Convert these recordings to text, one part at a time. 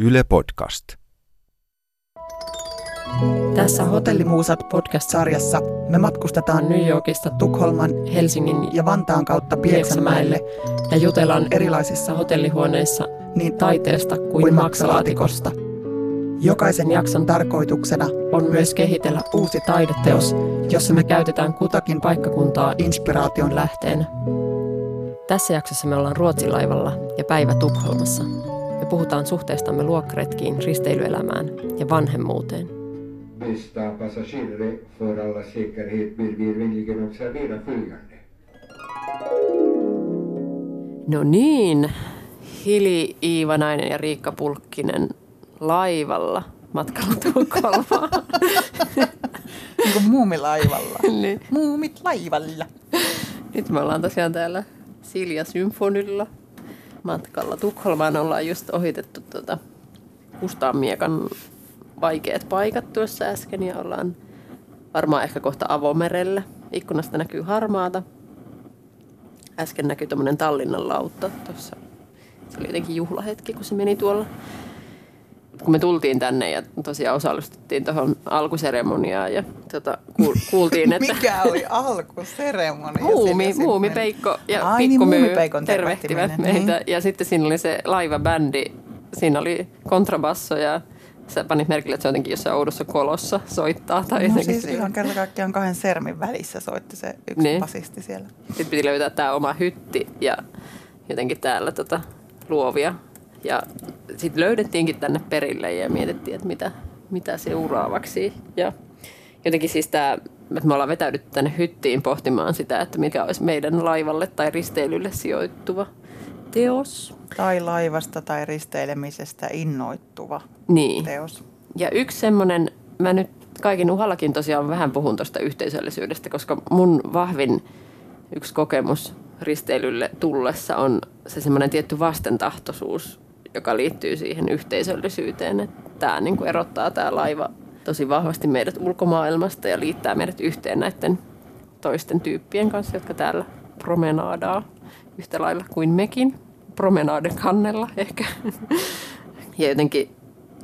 Yle Podcast. Tässä Hotellimuusat podcast-sarjassa me matkustetaan New Yorkista Tukholman, Helsingin ja Vantaan kautta Pieksämäelle ja jutellaan erilaisissa hotellihuoneissa niin taiteesta kuin maksalaatikosta. Jokaisen jakson tarkoituksena on myös kehitellä uusi taideteos, jossa me käytetään kutakin paikkakuntaa inspiraation lähteenä. Tässä jaksossa me ollaan Ruotsilaivalla ja päivä Tukholmassa. Puhutaan suhteestamme luokkaretkiin, risteilyelämään ja vanhemmuuteen. Bästa passagerare, för alla säkerhet ber vi vänligen observera följande. No niin, Hili Iivanainen ja Riikka Pulkkinen laivalla matkalla Tukholmaan. niin kuin muumilaivalla. niin. Muumit laivalla. Nyt me ollaan tosiaan täällä Silja Symfonilla matkalla Tukholmaan. Ollaan just ohitettu tuota Kustaanmiekan vaikeat paikat tuossa äsken ja ollaan varmaan ehkä kohta avomerellä. Ikkunasta näkyy harmaata. Äsken näkyy tuommoinen Tallinnan lautta tuossa. Se oli jotenkin juhlahetki, kun se meni tuolla. Kun me tultiin tänne ja tosiaan osallistuttiin tuohon alkuseremoniaan ja tota, kuultiin, että... Mikä oli alkuseremonia? Muumi, Muumi Peikko ja Ai, Pikku niin, tervehtivät meitä. Niin. Ja sitten siinä oli se laivabändi. Siinä oli kontrabasso ja sä panit merkille, että se jotenkin jossain oudossa kolossa soittaa. Tai no siis ihan kerta kaikkiaan kahden sermin välissä soitti se yksi niin. basisti siellä. Sitten piti löytää tämä oma hytti ja jotenkin täällä tota luovia. Ja sitten löydettiinkin tänne perille ja mietittiin, että mitä, mitä seuraavaksi. Ja jotenkin siis tämä, että me ollaan vetäydytty tänne hyttiin pohtimaan sitä, että mikä olisi meidän laivalle tai risteilylle sijoittuva teos. Tai laivasta tai risteilemisestä innoittuva niin. teos. Ja yksi semmoinen, mä nyt kaiken uhallakin tosiaan vähän puhun tuosta yhteisöllisyydestä, koska mun vahvin yksi kokemus risteilylle tullessa on se semmoinen tietty vastentahtoisuus, joka liittyy siihen yhteisöllisyyteen. Että tämä niin kuin erottaa tämä laiva tosi vahvasti meidät ulkomaailmasta ja liittää meidät yhteen näiden toisten tyyppien kanssa, jotka täällä promenaadaa yhtä lailla kuin mekin. Promenaaden kannella ehkä. Ja jotenkin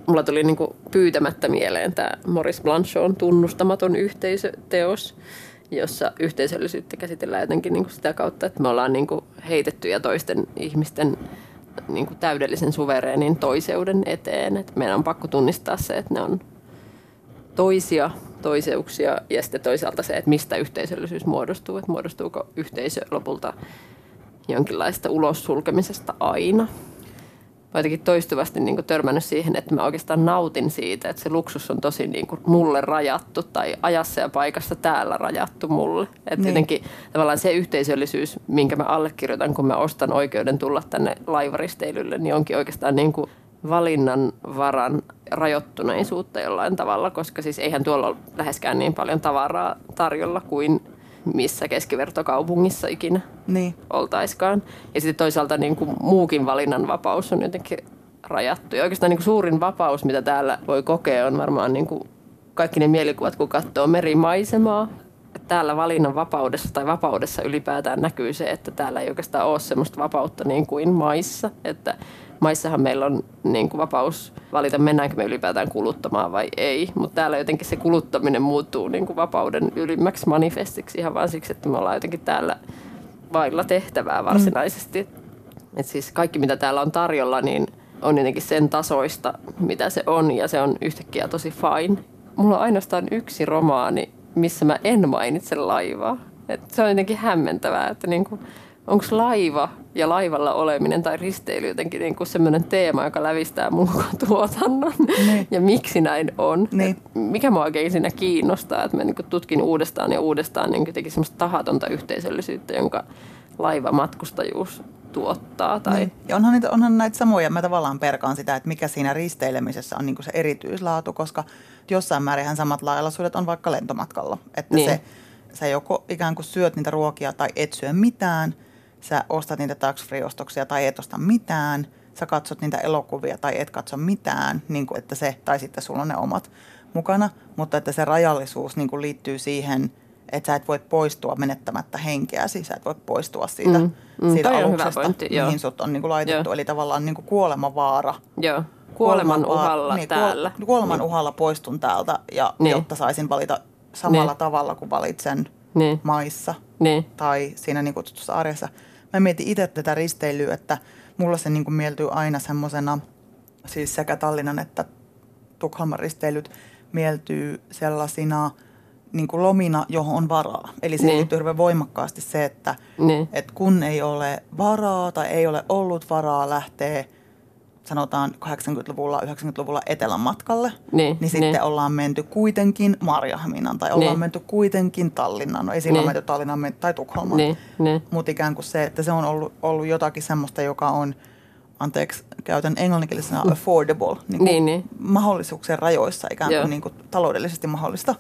mulla tuli niin kuin pyytämättä mieleen tämä Morris Blanchon tunnustamaton yhteisöteos, jossa yhteisöllisyyttä käsitellään jotenkin niin kuin sitä kautta, että me ollaan niin kuin heitettyjä toisten ihmisten niin kuin täydellisen suvereenin toiseuden eteen. Että meidän on pakko tunnistaa se, että ne on toisia toiseuksia ja sitten toisaalta se, että mistä yhteisöllisyys muodostuu. Että muodostuuko yhteisö lopulta jonkinlaista ulos sulkemisesta aina mä jotenkin toistuvasti niin kuin törmännyt siihen, että mä oikeastaan nautin siitä, että se luksus on tosi niin kuin mulle rajattu tai ajassa ja paikassa täällä rajattu mulle. Että niin. jotenkin tavallaan se yhteisöllisyys, minkä mä allekirjoitan, kun mä ostan oikeuden tulla tänne laivaristeilylle, niin onkin oikeastaan niin kuin valinnan varan rajoittuneisuutta jollain tavalla, koska siis eihän tuolla ole läheskään niin paljon tavaraa tarjolla kuin missä keskivertokaupungissa ikinä niin. oltaiskaan. Ja sitten toisaalta niin kuin muukin valinnanvapaus on jotenkin rajattu. Ja oikeastaan niin kuin suurin vapaus, mitä täällä voi kokea, on varmaan niin kuin kaikki ne mielikuvat, kun katsoo merimaisemaa. Että täällä valinnan vapaudessa tai vapaudessa ylipäätään näkyy se, että täällä ei oikeastaan ole sellaista vapautta niin kuin maissa. Että maissahan meillä on niin kuin vapaus valita, mennäänkö me ylipäätään kuluttamaan vai ei. Mutta täällä jotenkin se kuluttaminen muuttuu niin kuin vapauden ylimmäksi manifestiksi ihan vaan siksi, että me ollaan jotenkin täällä vailla tehtävää varsinaisesti. Mm. Et siis kaikki, mitä täällä on tarjolla, niin on jotenkin sen tasoista, mitä se on, ja se on yhtäkkiä tosi fine. Mulla on ainoastaan yksi romaani, missä mä en mainitse laivaa. Et se on jotenkin hämmentävää, että niinku, onko laiva ja laivalla oleminen tai risteily jotenkin niin kuin sellainen teema, joka lävistää mun tuotannon niin. ja miksi näin on. Niin. mikä mua oikein siinä kiinnostaa, että mä niin tutkin uudestaan ja uudestaan niin jotenkin semmoista tahatonta yhteisöllisyyttä, jonka laivamatkustajuus tuottaa. Tai... Niin. Ja onhan, niitä, onhan näitä samoja, mä tavallaan perkaan sitä, että mikä siinä risteilemisessä on niin se erityislaatu, koska jossain määrin samat laajalaisuudet on vaikka lentomatkalla. Että niin. se, sä joko ikään kuin syöt niitä ruokia tai et syö mitään – sä ostat niitä tax free-ostoksia tai et osta mitään, sä katsot niitä elokuvia tai et katso mitään, niin kuin, että se, tai sitten sulla on ne omat mukana, mutta että se rajallisuus niin kuin liittyy siihen, että sä et voi poistua menettämättä henkeäsi, sä et voi poistua siitä, Mm, mm, siitä aluksesta, pointti, joo. mihin sut on niin kuin laitettu. Joo. Eli tavallaan niin kuin kuolemavaara. Joo, kuoleman Kuolemanvaara- uhalla niin, täällä. Kuol- kuoleman uhalla poistun täältä, ja Niin. jotta saisin valita samalla Niin. tavalla kuin valitsen Niin, maissa niin, tai siinä niin kutsutussa arjessa. Mä mietin itse tätä risteilyä, että mulla se niin kuin mieltyy aina semmoisena, siis sekä Tallinnan että Tukholman risteilyt mieltyy sellaisina niin kuin lomina, johon on varaa. Eli se Niin. liittyy hirveän voimakkaasti se, että niin, et kun ei ole varaa tai ei ole ollut varaa lähteä sanotaan 80-luvulla, 90-luvulla etelän matkalle, Niin, niin sitten niin. ollaan menty kuitenkin Marjahaminan tai ollaan Niin. menty kuitenkin Tallinnaan. No ei silloin Niin. menty Tallinnaan men- tai Tukholmaan. niin, niin, Mutta ikään kuin se, että se on ollut, ollut jotakin semmoista, joka on, anteeksi, käytän englanninkielisenä affordable, niin kuin Niin, niin. mahdollisuuksien rajoissa ikään Joo. kuin, niin kuin taloudellisesti mahdollista.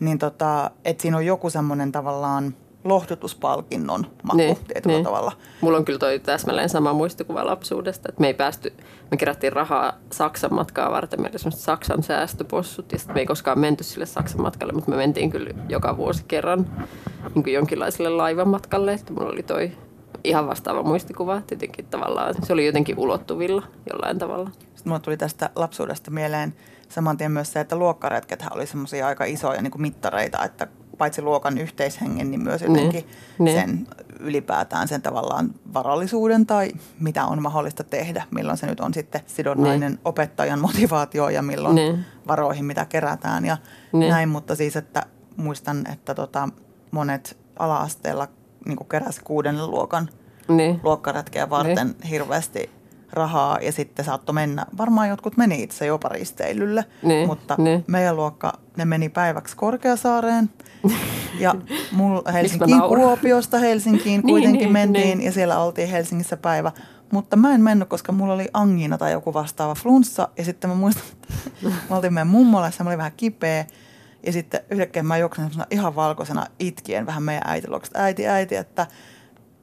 Niin tota, että siinä on joku semmoinen tavallaan lohdutuspalkinnon maku Niin, tietyllä niin. tavalla. Mulla on kyllä toi täsmälleen sama muistikuva lapsuudesta, että me ei päästy, me kerättiin rahaa Saksan matkaa varten, meillä oli Saksan säästöpossut ja sitten me ei koskaan menty sille Saksan matkalle, mutta me mentiin kyllä joka vuosi kerran niin kuin jonkinlaiselle laivan matkalle, että mulla oli toi ihan vastaava muistikuva, tietenkin tavallaan se oli jotenkin ulottuvilla jollain tavalla. Sitten mulle tuli tästä lapsuudesta mieleen saman tien myös se, että luokkaretkethän oli semmoisia aika isoja niin kuin mittareita, että paitsi luokan yhteishengen, niin myös jotenkin Niin, niin. sen ylipäätään sen tavallaan varallisuuden tai mitä on mahdollista tehdä, milloin se nyt on sitten sidonnainen opettajan motivaatio ja milloin Niin. varoihin, mitä kerätään ja Niin. näin, mutta siis, että muistan, että tota, monet ala-asteella niin keräsi kuudennen luokan Niin, luokkaretkeä varten hirveästi rahaa ja sitten saattoi mennä. Varmaan jotkut meni itse jopa risteilylle, Niin, mutta niin. meidän luokka, ne meni päiväksi Korkeasaareen ja mul Helsinkiin? Kuopiosta Helsinkiin Niin, kuitenkin niin, mentiin niin. ja siellä oltiin Helsingissä päivä. Mutta mä en mennyt, koska mulla oli angina tai joku vastaava flunssa. Ja sitten mä muistan, että mä oltiin meidän mummolassa, mä olin vähän kipeä. Ja sitten yhtäkkiä mä juoksin ihan valkoisena itkien vähän meidän äiti luokse, että äiti, äiti, että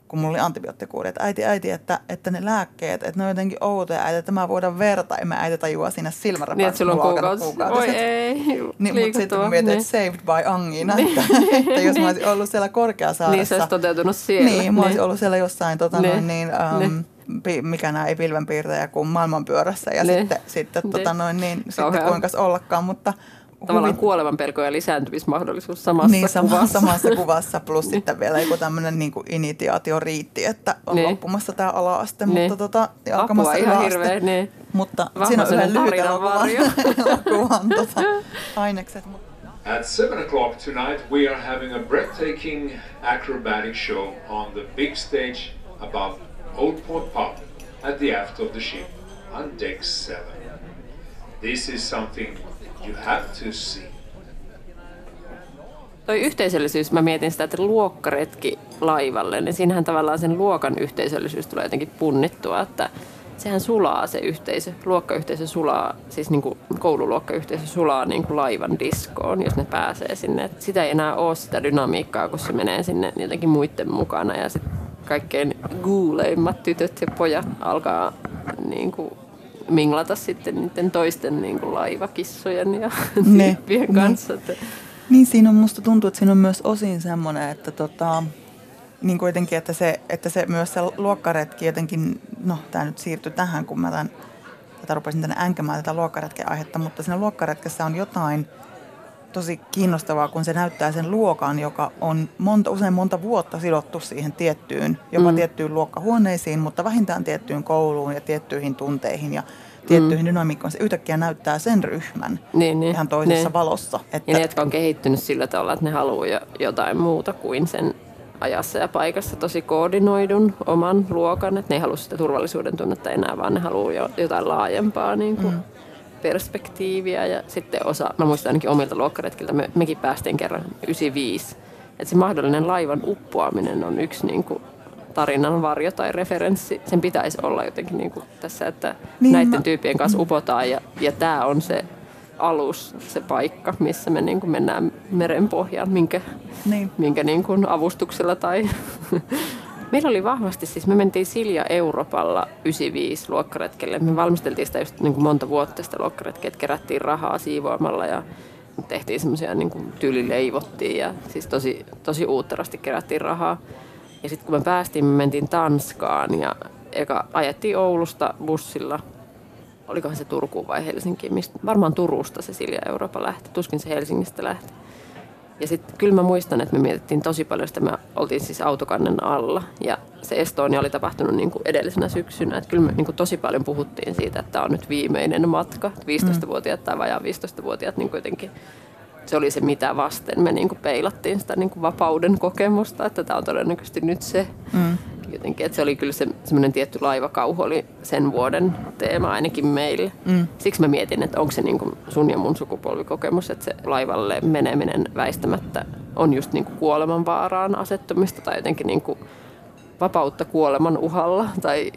kun mulla oli antibioottikuuri, että äiti, äiti, että, että ne lääkkeet, että ne on jotenkin outoja, äiti, että mä voidaan verta. Ja mä äiti tajua siinä silmärapassa. niin että sulla on kuukausi. Oi ei, Niin, mutta sitten mä mietin, niin. että saved by angina, että, että jos mä olisin ollut siellä Korkeasaaressa. Niin se olisi toteutunut siellä. Niin, mä olisin ollut siellä jossain, tota, Niin. noin, niin, ähm, Niin. pi, mikä nämä ei pilvenpiirtäjä kuin maailmanpyörässä ja Niin. sitten, sitten, Niin. tota, noin, niin, sitten kuinkas ollakaan, mutta Tavallaan huvit- kuolemanpelko ja lisääntymismahdollisuus samassa niin, sama, kuvassa. samassa kuvassa, plus sitten vielä joku tämmöinen niin initiaatio riitti, että on Niin. loppumassa tämä ala-aste, Niin. mutta tota, ja Apua alkamassa ihan hirveä, niin. Mutta Vahva siinä on yhden lyhyt elokuvan, tota, ainekset. At 7 o'clock tonight, we are having a breathtaking acrobatic show on the big stage above Old Port Pub at the aft of the ship on deck 7. This is something you have to see. Toi yhteisöllisyys, mä mietin sitä, että luokkaretki laivalle, niin siinähän tavallaan sen luokan yhteisöllisyys tulee jotenkin punnittua, että sehän sulaa se yhteisö, luokkayhteisö sulaa, siis niin kuin koululuokkayhteisö sulaa niin kuin laivan diskoon, jos ne pääsee sinne. Et sitä ei enää ole sitä dynamiikkaa, kun se menee sinne jotenkin muiden mukana ja sitten kaikkein guuleimmat tytöt ja pojat alkaa niin kuin minglata sitten niiden toisten niin kuin laivakissojen ja Ne, tyyppien ne. kanssa. Että Niin siinä on, musta tuntuu, että siinä on myös osin semmoinen, että tota, niin kuitenkin, että se, että se myös se luokkaretki jotenkin, no tämä nyt siirtyi tähän, kun mä tämän, tätä rupesin tänne änkämään tätä luokkaretken aihetta, mutta siinä luokkaretkessä on jotain tosi kiinnostavaa, kun se näyttää sen luokan, joka on monta, usein monta vuotta sidottu siihen tiettyyn, jopa mm. tiettyyn luokkahuoneisiin, mutta vähintään tiettyyn kouluun ja tiettyihin tunteihin ja tiettyihin mm. dynamiikkoihin. Se yhtäkkiä näyttää sen ryhmän Niin, niin, ihan toisessa niin. valossa. Että, Ja ne, jotka on kehittynyt sillä tavalla, että ne haluaa jo jotain muuta kuin sen ajassa ja paikassa tosi koordinoidun oman luokan. Että ne ei halua sitä turvallisuuden tunnetta enää, vaan ne haluaa jo jotain laajempaa niin kuin mm. Perspektiiviä. Ja sitten osa, mä muistan ainakin omilta luokkaretkiltä, me, mekin päästiin kerran 95. Että se mahdollinen laivan uppoaminen on yksi niin kuin tarinan varjo tai referenssi. Sen pitäisi olla jotenkin niin kuin tässä, että Niin, näiden mä- tyyppien kanssa upotaan ja, ja tämä on se alus, se paikka, missä me niin kuin mennään meren pohjaan, minkä, Niin. minkä niin kuin avustuksella tai... Meillä oli vahvasti, siis me mentiin Silja Europalla 95 luokkaretkelle. Me valmisteltiin sitä just niin kuin monta vuotta sitä luokkaretkeä, että kerättiin rahaa siivoamalla ja tehtiin semmoisia niin tyyli leivottiin ja siis tosi, tosi uutterasti kerättiin rahaa. Ja sitten kun me päästiin, me mentiin Tanskaan ja eka ajettiin Oulusta bussilla. Olikohan se Turkuun vai Helsinkiin? Mistä? Varmaan Turusta se Silja Eurooppa lähti. Tuskin se Helsingistä lähti. Ja sitten kyllä mä muistan, että me mietittiin tosi paljon sitä. Me oltiin siis autokannen alla ja se Estonia oli tapahtunut niin kuin edellisenä syksynä. Että kyllä me niin kuin tosi paljon puhuttiin siitä, että tämä on nyt viimeinen matka. 15-vuotiaat tai vajaa 15-vuotiaat niin kuitenkin se oli se, mitä vasten me niin kuin peilattiin sitä niin kuin vapauden kokemusta, että tämä on todennäköisesti nyt se. Mm. Jotenkin, että se oli kyllä se, semmoinen tietty laivakauhu oli sen vuoden teema ainakin meille. Mm. Siksi mä mietin, että onko se niin kuin sun ja mun sukupolvikokemus, että se laivalle meneminen väistämättä on just niin kuin kuoleman vaaraan asettumista tai jotenkin niin kuin vapautta kuoleman uhalla tai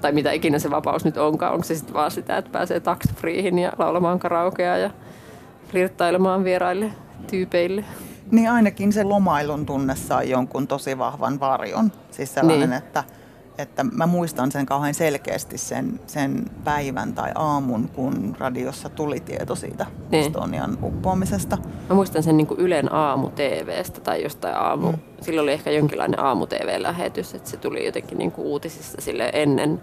tai mitä ikinä se vapaus nyt onkaan. Onko se sitten vaan sitä, että pääsee taksifriihin ja laulamaan karaokea ja flirttailemaan vieraille tyypeille. Niin ainakin se lomailun tunne sai jonkun tosi vahvan varjon. Siis sellainen, niin. että, että mä muistan sen kauhean selkeästi sen, sen päivän tai aamun, kun radiossa tuli tieto siitä niin. Estonian uppoamisesta. Mä muistan sen niin kuin Ylen aamu TVstä tai jostain aamu. Mm. Silloin oli ehkä jonkinlainen aamu TV-lähetys, että se tuli jotenkin niin kuin uutisissa sille ennen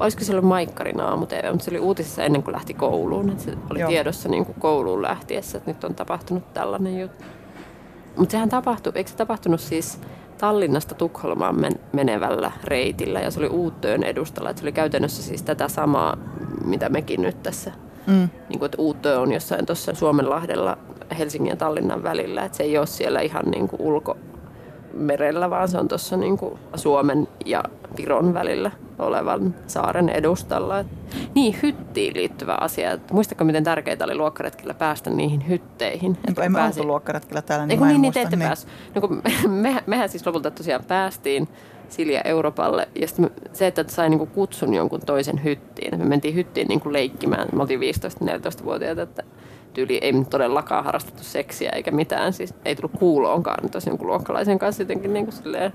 olisiko se ollut Maikkarin aamu TV, mutta se oli uutisissa ennen kuin lähti kouluun. Että se oli Joo. tiedossa niin kuin kouluun lähtiessä, että nyt on tapahtunut tällainen juttu. Mutta sehän tapahtui, eikö se tapahtunut siis Tallinnasta Tukholmaan men- menevällä reitillä ja se oli Uuttöön edustalla. Että se oli käytännössä siis tätä samaa, mitä mekin nyt tässä. Mm. Niin kuin, että Uuttö on jossain tuossa Suomenlahdella Helsingin ja Tallinnan välillä. Että se ei ole siellä ihan niin kuin ulko, merellä, vaan se on tuossa niin Suomen ja Viron välillä olevan saaren edustalla. Niin, hyttiin liittyvä asia. Muistatko, miten tärkeää oli luokkaretkillä päästä niihin hytteihin? Että emme pääsi... oltu luokkaretkillä täällä, niin Eiku, niin, niin, te ette niin. No, kun me, mehän siis lopulta tosiaan päästiin Silja Euroopalle. Ja se, että sai niinku kutsun jonkun toisen hyttiin. Me mentiin hyttiin niinku leikkimään. Me oltiin 15-14-vuotiaita, että tyyli ei todellakaan harrastettu seksiä eikä mitään. Siis ei tullut kuuloonkaan tosi jonkun luokkalaisen kanssa jotenkin niin kuin silleen,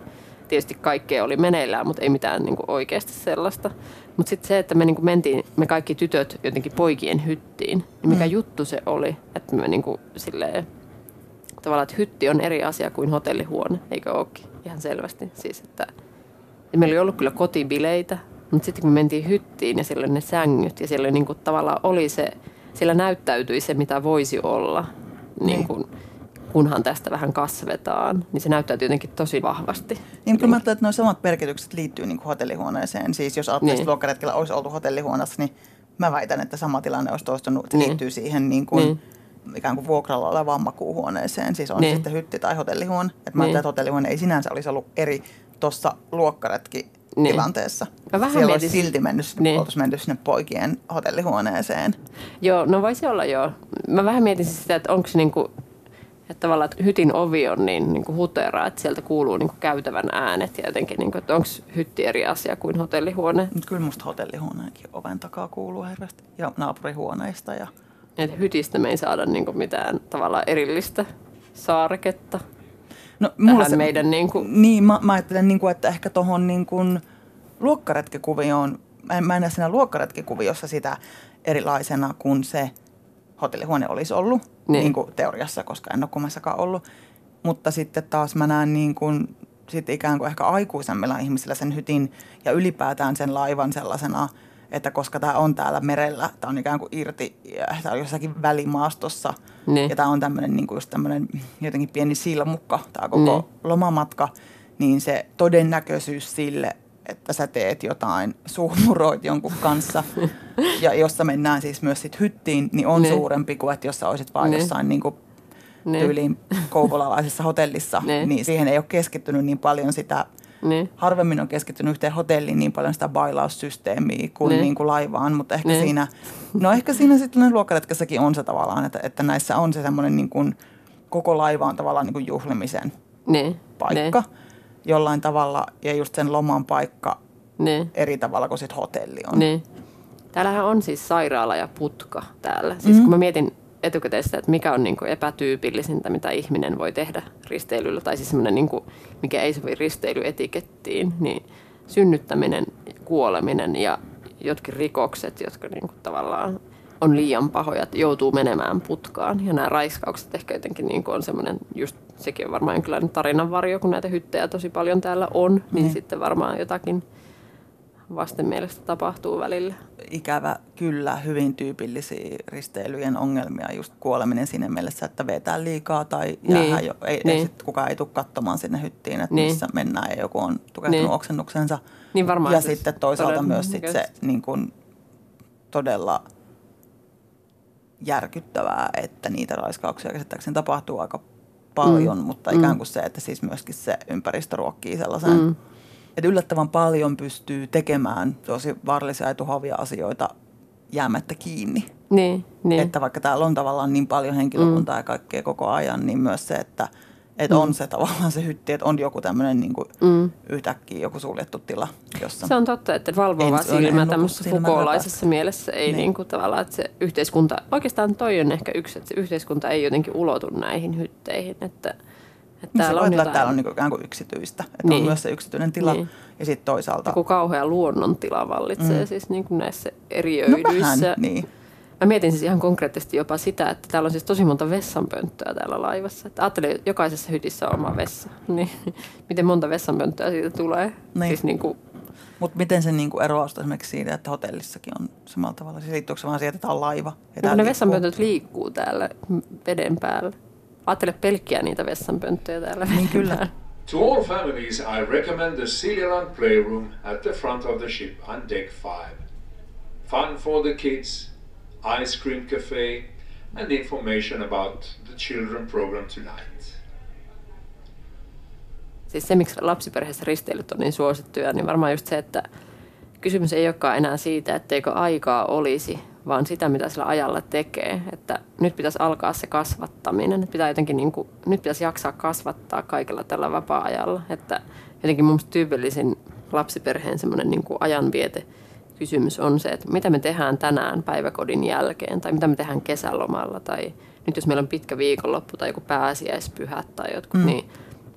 tietysti kaikkea oli meneillään, mutta ei mitään niin kuin oikeasti sellaista. Mutta sitten se, että me niin kuin mentiin, me kaikki tytöt jotenkin poikien hyttiin, niin mikä mm. juttu se oli, että me niin kuin silleen, tavallaan, että hytti on eri asia kuin hotellihuone, eikö ookin? Ihan selvästi. Siis, että, ja meillä oli ollut kyllä kotibileitä, mutta sitten kun me mentiin hyttiin ja siellä oli ne sängyt ja siellä niin kuin, tavallaan oli se siellä näyttäytyi se, mitä voisi olla, niin, kuin, kunhan tästä vähän kasvetaan, niin se näyttäytyy jotenkin tosi vahvasti. Niin, kyllä mä ajattelen, että nuo samat merkitykset liittyy niin kuin hotellihuoneeseen. Siis jos ajattelee, niin. luokkaretkellä olisi oltu hotellihuoneessa, niin mä väitän, että sama tilanne olisi toistunut. Se niin. liittyy siihen niin kuin, niin ikään kuin vuokralla olevaan makuuhuoneeseen, siis on niin. sitten hytti tai hotellihuone. Että mä niin. että hotellihuone ei sinänsä olisi ollut eri tuossa luokkaretki niin. tilanteessa. Mä vähän Siellä mietin... olisi silti mennyt, niin. oltaisiin mennyt sinne poikien hotellihuoneeseen. Joo, no voisi olla joo. Mä vähän mietin siis sitä, että onko se niinku, että tavallaan että hytin ovi on niin, niin kuin hutera, että sieltä kuuluu niin kuin käytävän äänet ja jotenkin, niin kuin, että onko hytti eri asia kuin hotellihuone? Mutta kyllä musta hotellihuoneenkin oven takaa kuuluu hirveästi ja naapurihuoneista. Ja... Et hytistä me ei saada niin kuin mitään tavallaan erillistä saareketta. No, mulla se, meidän niin kuin... Niin, mä, mä ajattelen, niin kuin, että ehkä tuohon niin kuin luokkaretkikuvioon, mä en, mä en näe siinä luokkaretkikuviossa sitä erilaisena kuin se hotellihuone olisi ollut niin. Niin kuin teoriassa, koska en ole kummassakaan ollut. Mutta sitten taas mä näen niin kuin, sit ikään kuin ehkä aikuisemmilla ihmisillä sen hytin ja ylipäätään sen laivan sellaisena – että koska tämä on täällä merellä, tämä on ikään kuin irti, tämä on jossakin välimaastossa niin. ja tämä on tämmöinen niin kuin just tämmöinen jotenkin pieni silmukka, tämä koko niin. lomamatka, niin se todennäköisyys sille, että sä teet jotain, suhmuroit jonkun kanssa ja jossa mennään siis myös sit hyttiin, niin on niin. suurempi kuin että jos sä olisit vaan niin. jossain niin kuin tyyliin kouvolalaisessa hotellissa, niin. niin siihen ei ole keskittynyt niin paljon sitä niin. Harvemmin on keskittynyt yhteen hotelliin niin paljon sitä bailaussysteemiä kuin, niin. Niin kuin laivaan, mutta ehkä niin. siinä, no ehkä siinä sitten luokkaretkessäkin on se tavallaan, että, että näissä on se semmoinen niin kuin, koko laiva on tavallaan niin kuin juhlimisen niin. paikka niin. Jollain tavalla ja just sen loman paikka niin. eri tavalla kuin sitten hotelli on. Niin. Täällähän on siis sairaala ja putka täällä. Siis mm-hmm. kun mä mietin etukäteen sitä, että mikä on niin kuin epätyypillisintä, mitä ihminen voi tehdä risteilyllä, tai siis semmoinen, niin kuin, mikä ei sovi risteilyetikettiin, niin synnyttäminen, kuoleminen ja jotkin rikokset, jotka niin kuin tavallaan on liian pahoja, että joutuu menemään putkaan. Ja nämä raiskaukset ehkä jotenkin niin on semmoinen, just sekin on varmaan jonkinlainen tarinanvarjo, kun näitä hyttejä tosi paljon täällä on, niin mm. sitten varmaan jotakin vastenmielestä tapahtuu välillä. Ikävä kyllä, hyvin tyypillisiä risteilyjen ongelmia, just kuoleminen siinä mielessä, että vetää liikaa tai jäähän niin. jo, ei, niin. ei sit kukaan ei tule katsomaan sinne hyttiin, että niin. missä mennään ja joku on tukehtunut niin. oksennuksensa. Niin varmaan ja siis sitten toisaalta myös sit se niin kun, todella järkyttävää, että niitä raiskauksia käsittääkseni tapahtuu aika paljon, mm. mutta ikään mm. kuin se, että siis myöskin se ympäristö ruokkii sellaisen, mm. että yllättävän paljon pystyy tekemään tosi vaarallisia ja tuhoavia asioita jäämättä kiinni. Niin, niin. Että vaikka täällä on tavallaan niin paljon henkilökuntaa mm. ja kaikkea koko ajan, niin myös se, että – että mm. on se tavallaan se hytti, että on joku tämmöinen niin mm. yhtäkkiä joku suljettu tila. Jossa se on totta, että valvova silmä tämmöisessä fukolaisessa mielessä ei niin. Niin kuin tavallaan, että se yhteiskunta, oikeastaan toi on ehkä yksi, että se yhteiskunta ei jotenkin ulotu näihin hytteihin, että että täällä, on jotain... täällä on niin ikään kuin yksityistä, että niin. on myös se yksityinen tila niin. ja sitten toisaalta... Joku kauhea luonnontila vallitsee mm. siis niin kuin näissä eriöidyissä. No vähän, niin. Mä mietin siis ihan konkreettisesti jopa sitä, että täällä on siis tosi monta vessanpönttöä täällä laivassa. Että ajattelin, että jokaisessa hytissä on oma vessa. Niin miten monta vessanpönttöä siitä tulee? Niin. Siis niin kuin... Mutta miten se niin eroaa esimerkiksi siitä, että hotellissakin on samalla tavalla? Siis liittyykö se vaan siitä, että on laiva? Ja no, ne vessanpöntöt liikkuu täällä veden päällä. Ajattele pelkkiä niitä vessanpönttöjä täällä Niin kyllä. To all families, I recommend the Siljaland Playroom at the front of the ship on deck 5. Fun for the kids, ice cream cafe, and information about the children program tonight. Siis se, miksi lapsiperheessä risteilyt on niin suosittuja, niin varmaan just se, että kysymys ei olekaan enää siitä, etteikö aikaa olisi, vaan sitä, mitä sillä ajalla tekee. Että nyt pitäisi alkaa se kasvattaminen. Että pitää jotenkin niin kuin, nyt pitäisi jaksaa kasvattaa kaikella tällä vapaa-ajalla. Että jotenkin mun tyypillisin lapsiperheen semmoinen niin ajanviete – kysymys on se, että mitä me tehdään tänään päiväkodin jälkeen tai mitä me tehdään kesälomalla tai nyt jos meillä on pitkä viikonloppu tai joku pääsiäispyhät tai jotkut, mm. niin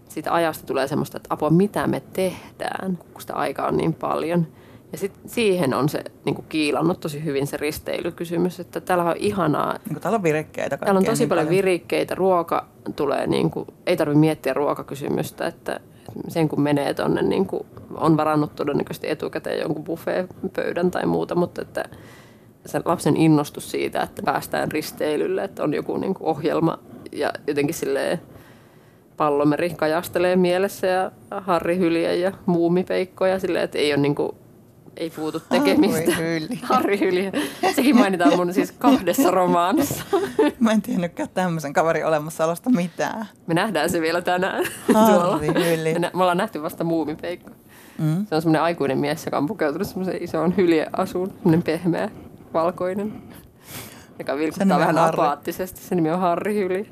siitä ajasta tulee semmoista, että apua, mitä me tehdään, kun sitä aikaa on niin paljon. Ja sit siihen on se niin kuin kiilannut tosi hyvin se risteilykysymys, että täällä on ihanaa. Niin täällä on virikkeitä Täällä on tosi niin paljon, paljon virikkeitä, ruoka tulee, niin kuin, ei tarvitse miettiä ruokakysymystä, että sen kun menee tuonne, niin kuin on varannut todennäköisesti etukäteen jonkun buffet-pöydän tai muuta, mutta että sen lapsen innostus siitä, että päästään risteilylle, että on joku niin kuin ohjelma ja jotenkin silleen pallomeri kajastelee mielessä ja Harri ja muumipeikkoja silleen, että ei ole niin kuin ei puutu tekemistä. Harri Hylje. Sekin mainitaan mun siis kahdessa romaanissa. Mä en tiennytkään tämmöisen kaverin olemassaolosta mitään. Me nähdään se vielä tänään. Harri Hylje. Me ollaan nähty vasta muumipeikko. Mm. Se on semmoinen aikuinen mies, joka on pukeutunut semmoiseen isoon hyljeasuun. Semmoinen pehmeä, valkoinen. Joka vilkuttaa vähän Harri. apaattisesti. Se nimi on Harri Hylje.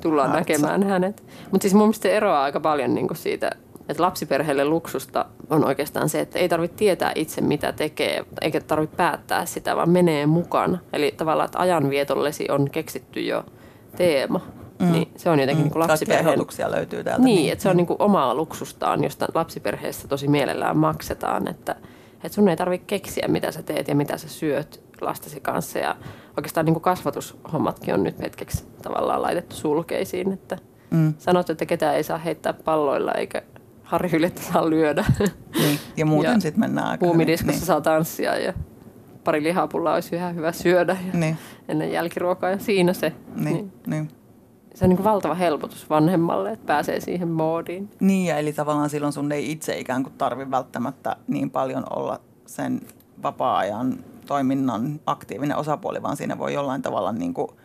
tullaan Hartsa. näkemään hänet. Mutta siis mun mielestä se eroaa aika paljon niin siitä että lapsiperheelle luksusta on oikeastaan se, että ei tarvitse tietää itse mitä tekee, eikä tarvitse päättää sitä, vaan menee mukana. Eli tavallaan, että ajanvietollesi on keksitty jo teema. Mm. Niin se on jotenkin mm. niin lapsiperheen... löytyy täältä. Niin, niin, että se on niin kuin omaa luksustaan, josta lapsiperheessä tosi mielellään maksetaan. Että, että sun ei tarvitse keksiä, mitä sä teet ja mitä sä syöt lastesi kanssa. Ja oikeastaan niin kuin kasvatushommatkin on nyt hetkeksi tavallaan laitettu sulkeisiin. Että mm. sanot, että ketään ei saa heittää palloilla eikä harjahyljettä saa lyödä. Niin, ja muuten sitten mennään aika Puumidiskossa niin. saa tanssia ja pari lihapullaa olisi ihan hyvä syödä ja niin. ennen jälkiruokaa ja siinä se. Niin, niin. niin. Se on niin kuin valtava helpotus vanhemmalle, että pääsee siihen moodiin. Niin, ja eli tavallaan silloin sun ei itse ikään kuin tarvi välttämättä niin paljon olla sen vapaa-ajan toiminnan aktiivinen osapuoli, vaan siinä voi jollain tavalla niin kuin –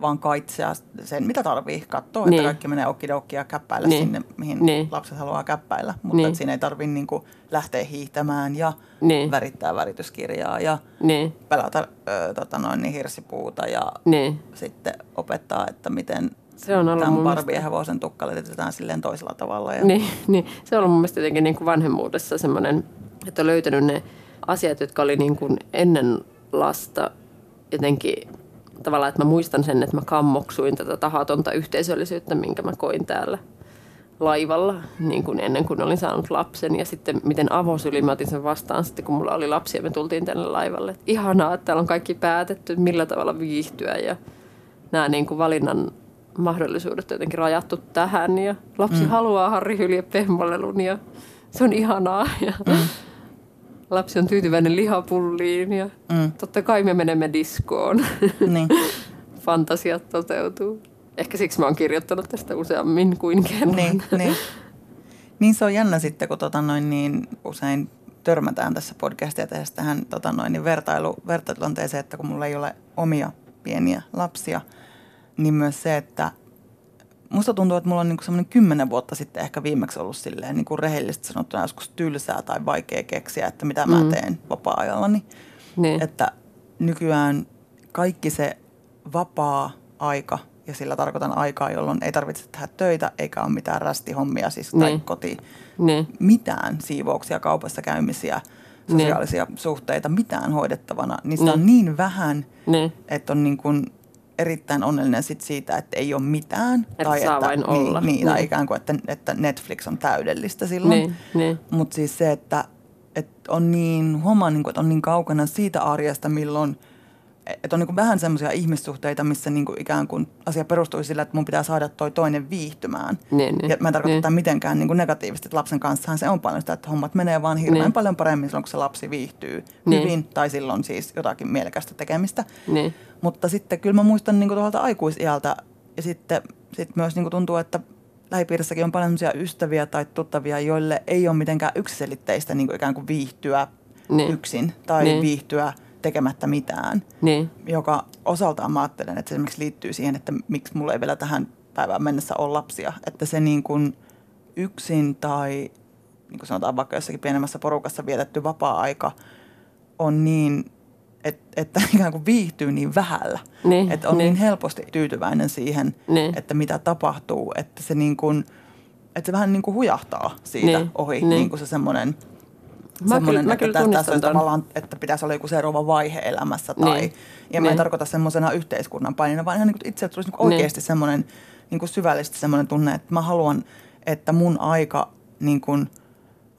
vaan kaitsea sen, mitä tarvii. Katsoa, niin. että kaikki menee okidokia ja käppäillä niin. sinne, mihin niin. lapset haluaa käppäillä. Mutta niin. siinä ei tarvitse niin lähteä hiihtämään ja niin. värittää värityskirjaa ja niin. pelata ö, tota noin, niin hirsipuuta ja niin. sitten opettaa, että miten se on ollut tämän Barbie hevosen tukka liitetään silleen toisella tavalla. Ja... Niin, niin, se on ollut mun mielestä jotenkin niin kuin vanhemmuudessa semmoinen, että on löytänyt ne asiat, jotka oli niin kuin ennen lasta jotenkin tavallaan, että mä muistan sen, että mä kammoksuin tätä tahatonta yhteisöllisyyttä, minkä mä koin täällä laivalla niin kuin ennen kuin olin saanut lapsen. Ja sitten miten avosyli mä otin sen vastaan sitten, kun mulla oli lapsia ja me tultiin tänne laivalle. Et ihanaa, että täällä on kaikki päätetty, millä tavalla viihtyä ja nämä niin kuin valinnan mahdollisuudet jotenkin rajattu tähän. Ja lapsi mm. haluaa Harri Hylje ja se on ihanaa. Ja mm. Lapsi on tyytyväinen lihapulliin ja mm. totta kai me menemme diskoon. Niin. Fantasiat toteutuu. Ehkä siksi mä oon kirjoittanut tästä useammin kuin kerran. Niin, niin. niin se on jännä sitten, kun tota noin, niin usein törmätään tässä podcastia tehdä tähän tota noin, niin vertailu, vertailutanteeseen, että kun mulla ei ole omia pieniä lapsia, niin myös se, että musta tuntuu, että mulla on niinku semmoinen kymmenen vuotta sitten ehkä viimeksi ollut silleen niinku rehellisesti sanottuna joskus tylsää tai vaikea keksiä, että mitä mä mm. teen vapaa-ajallani. Niin. Että nykyään kaikki se vapaa-aika – ja sillä tarkoitan aikaa, jolloin ei tarvitse tehdä töitä eikä ole mitään rästihommia siis tai niin. koti. Niin. Mitään siivouksia, kaupassa käymisiä, sosiaalisia niin. suhteita, mitään hoidettavana. Niin se niin. on niin vähän, niin. että on niin kuin erittäin onnellinen sit siitä, että ei ole mitään. Että tai saa että, vain niin, olla. Niin, niin. tai ikään kuin, että, että Netflix on täydellistä silloin. Niin, niin. Mutta siis se, että, että on niin, huomaa niin kuin, että on niin kaukana siitä arjesta, milloin – että on niin vähän semmoisia ihmissuhteita, missä niin kuin ikään kuin asia perustuu sillä, että mun pitää saada toi toinen viihtymään. Niin, niin, ja mä en tarkoita niin. mitenkään niin kuin negatiivisesti, että lapsen kanssahan se on paljon sitä, että hommat menee vaan hirveän niin. paljon paremmin silloin, kun se lapsi viihtyy niin. hyvin tai silloin siis jotakin mielekästä tekemistä. Niin. Mutta sitten kyllä mä muistan niin kuin tuolta aikuisiältä ja sitten sit myös niin kuin tuntuu, että lähipiirissäkin on paljon ystäviä tai tuttavia, joille ei ole mitenkään yksiselitteistä niin kuin ikään kuin viihtyä niin. yksin tai niin. viihtyä – tekemättä mitään, niin. joka osaltaan mä ajattelen, että se esimerkiksi liittyy siihen, että miksi mulla ei vielä tähän päivään mennessä ole lapsia. Että se niin kuin yksin tai niin kuin sanotaan vaikka jossakin pienemmässä porukassa vietetty vapaa-aika on niin, että, että ikään kuin viihtyy niin vähällä. Niin, että on niin. niin helposti tyytyväinen siihen, niin. että mitä tapahtuu. Että se, niin kuin, että se vähän niin kuin hujahtaa siitä niin, ohi, niin, niin kuin se semmoinen – Mä kyllä, mä kyllä että tässä on tavallaan, että pitäisi olla joku seuraava vaihe elämässä. Tai, niin. Ja mä niin. en tarkoita semmoisena yhteiskunnan painina, vaan ihan niin kuin itse tulisi niin oikeasti niin. semmoinen niin kuin syvällisesti semmoinen tunne, että mä haluan, että mun aika, niin kuin,